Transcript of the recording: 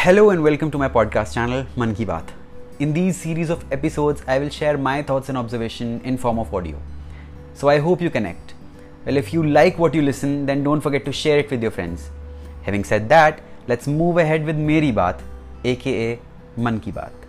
Hello and welcome to my podcast channel Man Ki Baat. In these series of episodes, I will share my thoughts and observation in form of audio. So I hope you connect. Well, if you like what you listen, then don't forget to share it with your friends. Having said that, let's move ahead with Meri Baat, aka Man Ki Baat.